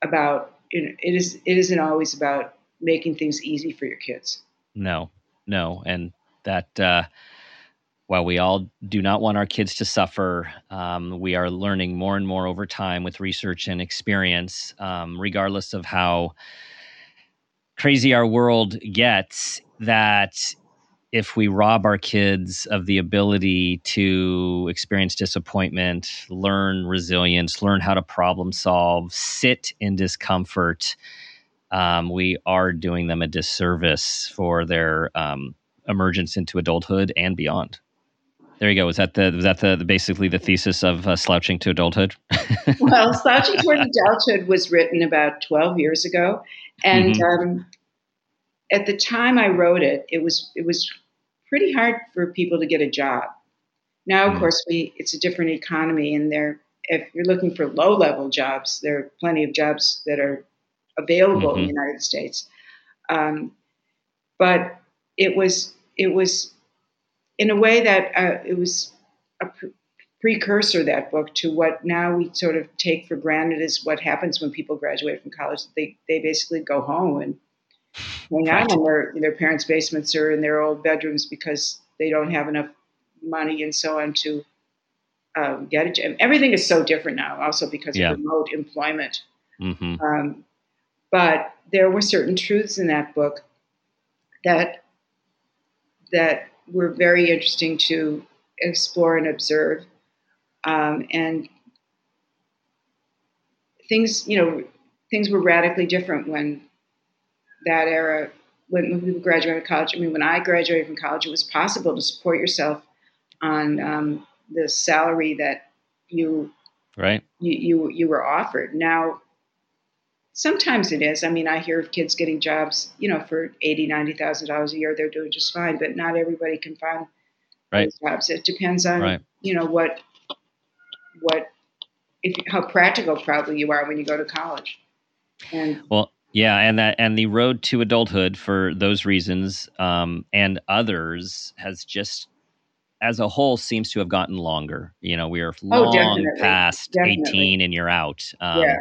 about. You know, it is. It isn't always about making things easy for your kids.
No, no, and that. Uh, while we all do not want our kids to suffer, um, we are learning more and more over time with research and experience, um, regardless of how crazy our world gets, that if we rob our kids of the ability to experience disappointment, learn resilience, learn how to problem solve, sit in discomfort, um, we are doing them a disservice for their um, emergence into adulthood and beyond. There you go. Was that the was that the, the basically the thesis of uh, slouching to adulthood?
well, slouching toward adulthood was written about twelve years ago, and mm-hmm. um, at the time I wrote it, it was it was pretty hard for people to get a job. Now, of mm-hmm. course, we it's a different economy, and there if you're looking for low level jobs, there are plenty of jobs that are available mm-hmm. in the United States. Um, but it was it was in a way that uh, it was a pre- precursor that book to what now we sort of take for granted is what happens when people graduate from college. They they basically go home and hang out in their their parents' basements or in their old bedrooms because they don't have enough money and so on to um, get a job. Everything is so different now, also because yeah. of remote employment. Mm-hmm. Um, but there were certain truths in that book that that were very interesting to explore and observe. Um, and things, you know, things were radically different when that era, when, when people graduated college. I mean, when I graduated from college, it was possible to support yourself on um, the salary that you
right
you you, you were offered. Now, sometimes it is. I mean, I hear of kids getting jobs, you know, for eighty, ninety thousand dollars a year. They're doing just fine, but not everybody can find
right.
jobs. It depends on
Right.
you know what what if how practical probably you are when you go to college. And
Well, yeah, and that and the road to adulthood for those reasons um, and others has just, as a whole, seems to have gotten longer. You know, we are long
Oh, definitely.
past
Definitely.
eighteen, and you're out. Um,
yeah,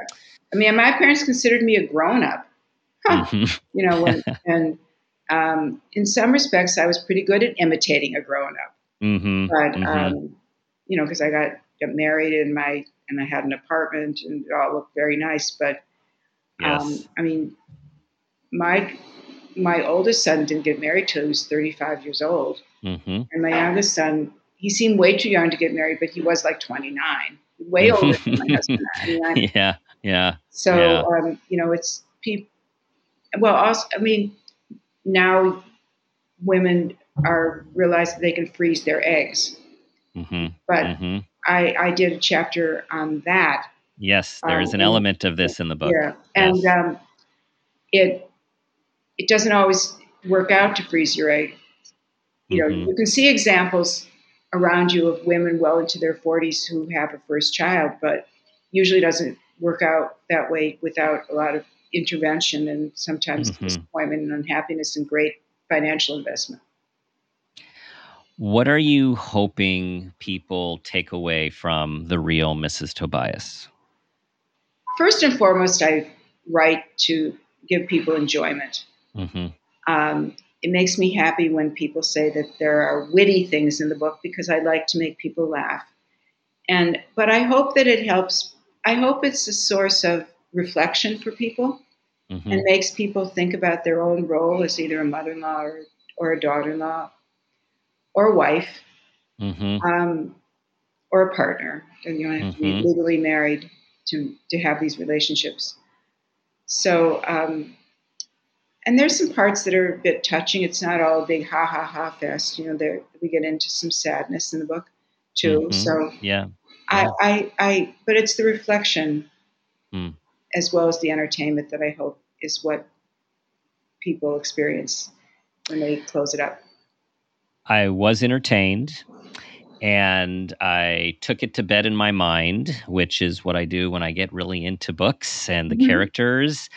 I mean, my parents considered me a grown up. Huh.
mhm,
You know, when, and um, in some respects, I was pretty good at imitating a grown up.
mhm,
but
mhm.
um, you know, because I got got married and my and I had an apartment and it all looked very nice. But
yes.
um, I mean, my my oldest son didn't get married till he was 35 years old,
mhm.
and my youngest son he seemed way too young to get married, but he was like 29, way older than my husband. I mean,
yeah, yeah,
so
Yeah.
um, you know, it's people. Well, also, I mean, now women are realize that they can freeze their eggs,
hmm
but
hmm
I, I did a chapter on that.
yes. There is
um,
an element of this in the book.
Yeah, and
Yes.
um, it it doesn't always work out to freeze your egg. You know,
Mhm.
you can see examples around you of women well into their 40s who have a first child, but usually doesn't work out that way without a lot of intervention and sometimes
Mhm.
disappointment and unhappiness and great financial investment.
What are you hoping people take away from the real Mrs. Tobias?
First and foremost, I write to give people enjoyment.
hmm
Um, it makes me happy when people say that there are witty things in the book because I like to make people laugh. And but I hope that it helps. I hope it's a source of reflection for people
hmm
and makes people think about their own role as either a mother-in-law or, or a daughter-in-law or a wife
hmm
um, or a partner. And you don't have to be legally married to to have these relationships. So, um, and there's some parts that are a bit touching. It's not all a big ha ha ha fest. You know, there we get into some sadness in the book too.
Mhm.
So
Yeah.
I, I, I, but it's the reflection
Mm.
as well as the entertainment that I hope is what people experience when they close it up.
I was entertained and I took it to bed in my mind, which is what I do when I get really into books and the
Mhm.
characters.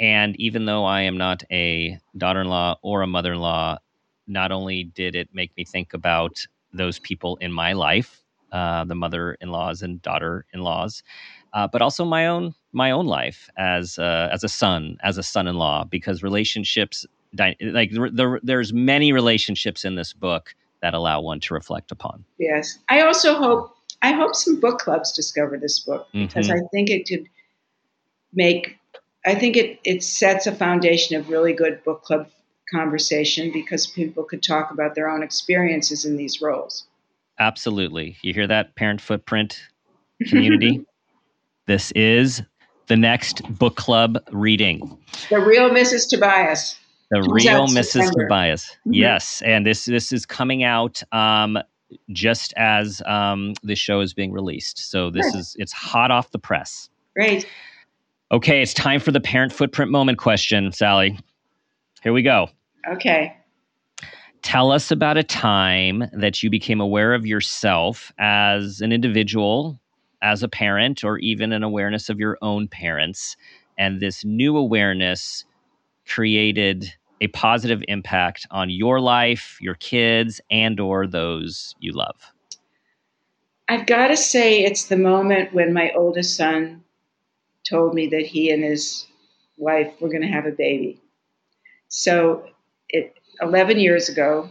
And even though I am not a daughter in law or a mother in law, not only did it make me think about those people in my life, uh, the mother in laws and daughter in laws, uh, but also my own my own life as uh, as a son, as a son in law, because relationships like the, the, there's many relationships in this book that allow one to reflect upon.
Yes. I also hope I hope some book clubs discover this book because
Mhm.
I think it could make I think it it sets a foundation of really good book club conversation because people could talk about their own experiences in these roles.
Absolutely. You hear that, parent footprint community? this is the next book club reading.
the real Mrs. Tobias.
The real Mrs.
September.
Tobias.
Mhm.
Yes, and this this is coming out um, just as um, this show is being released. So this
Good.
is it's hot off the press.
Great.
Okay, it's time for the parent footprint moment question, Sally. Here we go.
Okay.
Tell us about a time that you became aware of yourself as an individual, as a parent, or even an awareness of your own parents. And this new awareness created a positive impact on your life, your kids, and or those you love.
I've got to say, it's the moment when my oldest son told me that he and his wife were going to have a baby. So, it 11 years ago,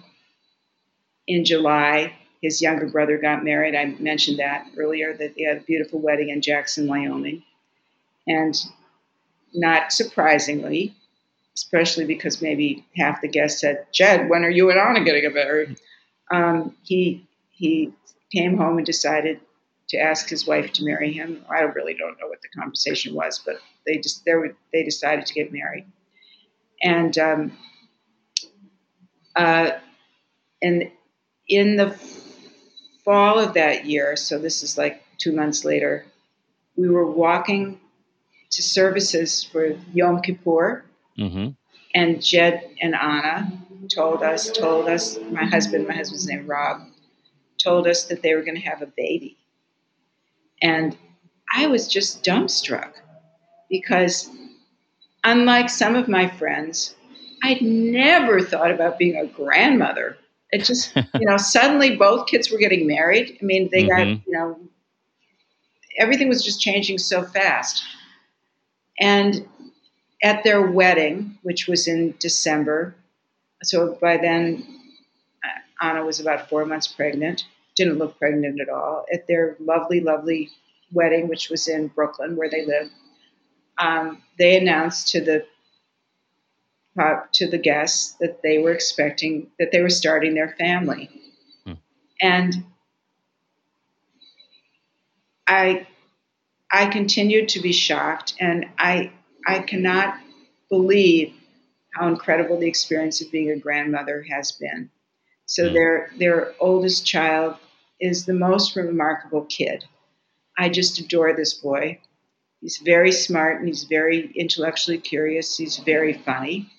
in July, his younger brother got married. I mentioned that earlier, that they had a beautiful wedding in Jackson, Wyoming. And not surprisingly, especially because maybe half the guests said, Jed, when are you and Anna going to get married? Um, he, he came home and decided to ask his wife to marry him. I really don't know what the conversation was, but they just they, were, they decided to get married. And um, uh, and in the fall of that year, so this is like two months later, we were walking to services for Yom Kippur,
Mm-hmm.
and Jed and Anna told us, told us, my husband, my husband's name Rob, told us that they were going to have a baby, and I was just dumbstruck because, unlike some of my friends, I'd never thought about being a grandmother. It just, you know, suddenly both kids were getting married. I mean, they got,
Mhm.
you know, everything was just changing so fast. And at their wedding, which was in December, so by then uh, Anna was about four months pregnant, didn't look pregnant at all. At their lovely, lovely wedding, which was in Brooklyn, where they live, um, they announced to the uh, to the guests that they were expecting that they were starting their family,
Hmm.
and I I continued to be shocked, and I I cannot believe how incredible the experience of being a grandmother has been. So
Hmm.
their their oldest child is the most remarkable kid. I just adore this boy. He's very smart and he's very intellectually curious. He's very funny,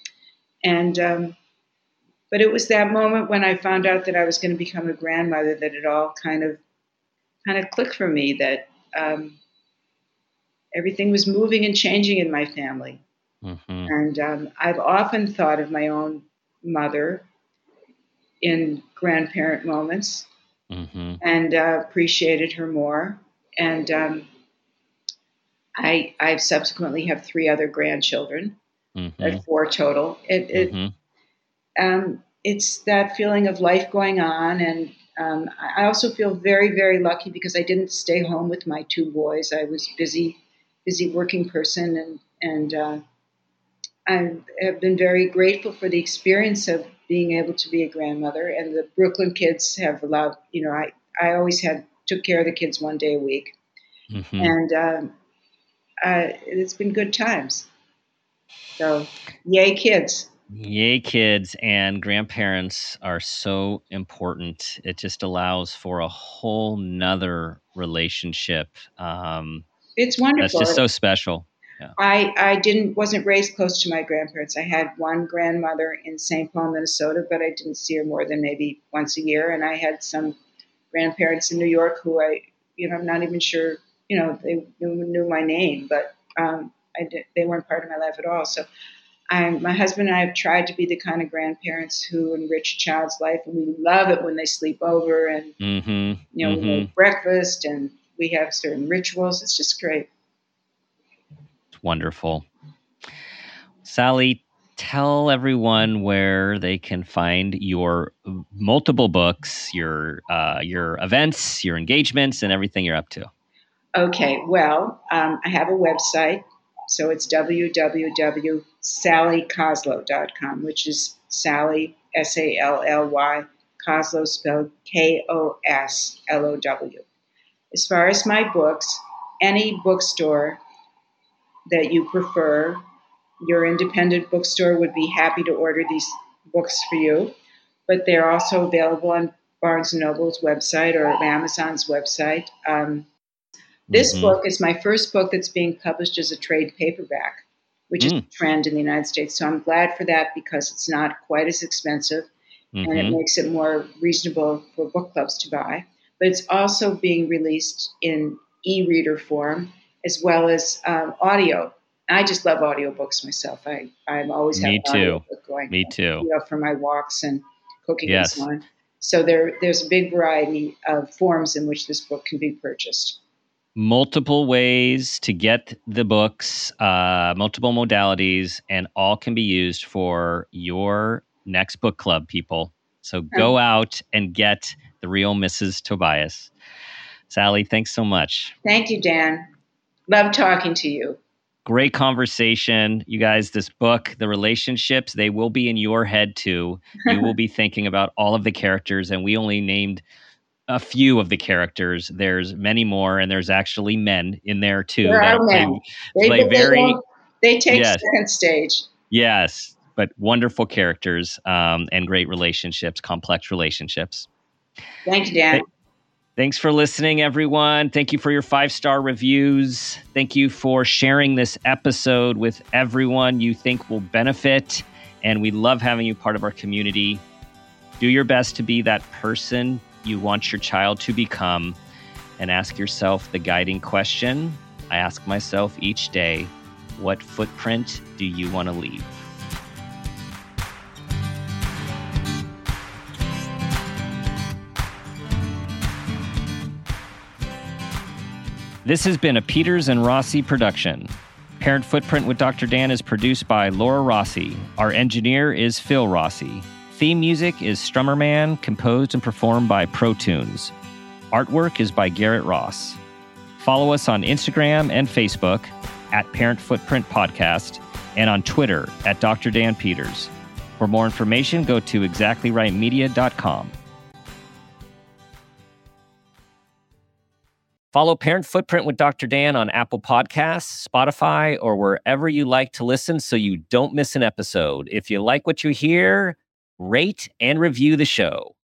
and um, but it was that moment when I found out that I was going to become a grandmother that it all kind of kind of clicked for me that um, everything was moving and changing in my family.
Mm-hmm.
And um, I've often thought of my own mother in grandparent moments
Mm-hmm.
and uh, appreciated her more. And um, I, I subsequently have three other grandchildren,
Mm-hmm.
uh, four total. It, it,
Mm-hmm.
um, it's that feeling of life going on. And um, I I also feel very, very lucky because I didn't stay home with my two boys. I was busy, busy working person, and and uh, I have been very grateful for the experience of being able to be a grandmother. And the Brooklyn kids have allowed, you know, I I always had took care of the kids one day a week,
Mm-hmm.
and um, uh, it's been good times. So, yay, kids!
Yay, kids and grandparents are so important. It just allows for a whole nother relationship. Um,
It's wonderful.
that's just so special.
I, I didn't wasn't raised close to my grandparents. I had one grandmother in St. Paul, Minnesota, but I didn't see her more than maybe once a year. And I had some grandparents in New York who I, you know, I'm not even sure, you know, they knew, knew my name, but um, I did, they weren't part of my life at all. So, I, my husband and I have tried to be the kind of grandparents who enrich a child's life, and we love it when they sleep over and
Mm-hmm.
you know we
Mhm.
make breakfast and we have certain rituals. It's just great.
It's wonderful. Sally, tell everyone where they can find your multiple books, your uh, your events, your engagements, and everything you're up to.
Okay, well, um, I have a website. So it's www.sallykoslow.com, which is Sally, S A L L Y, Koslow spelled K O S L O W. As far as my books, any bookstore that you prefer, your independent bookstore would be happy to order these books for you. But they're also available on Barnes & Noble's website or Amazon's website. Um, this
Mhm.
book is my first book that's being published as a trade paperback, which is
Mm.
a trend in the United States. So I'm glad for that because it's not quite as expensive and it
Mhm.
makes it more reasonable for book clubs to buy. But it's also being released in e reader form as well as um, audio. I just love audiobooks myself. I, I'm always have
Me too.
audiobook going
Me too.
you know, for my walks and cooking
Yes.
and so on. So there, there's a big variety of forms in which this book can be purchased.
Multiple ways to get the books, uh, multiple modalities, and all can be used for your next book club, people. So go out and get the real Mrs. Tobias. Sally, thanks so much.
Thank you, Dan. Love talking to you.
Great conversation. You guys, this book, the relationships, they will be in your head too. You will be thinking about all of the characters, and we only named a few of the characters. There's many more, and there's actually men in there too.
There
that
are
play-
men. They,
play
they
very-
they take
Yes.
second stage.
Yes, but wonderful characters um, and great relationships, complex relationships.
Thank you, Dan.
Thanks for listening, everyone. Thank you for your five star reviews. Thank you for sharing this episode with everyone you think will benefit. And we love having you part of our community. Do your best to be that person you want your child to become and ask yourself the guiding question I ask myself each day what footprint do you want to leave? This has been a Peters and Rossi production. Parent Footprint with Dr. Dan is produced by Laura Rossi. Our engineer is Phil Rossi. Theme music is Strummer Man, composed and performed by Pro Tunes. Artwork is by Garrett Ross. Follow us on Instagram and Facebook at Parent Footprint Podcast and on Twitter at Dr. Dan Peters. For more information, go to exactlyrightmedia.com. Follow Parent Footprint with Dr. Dan on Apple Podcasts, Spotify, or wherever you like to listen so you don't miss an episode. If you like what you hear, rate and review the show.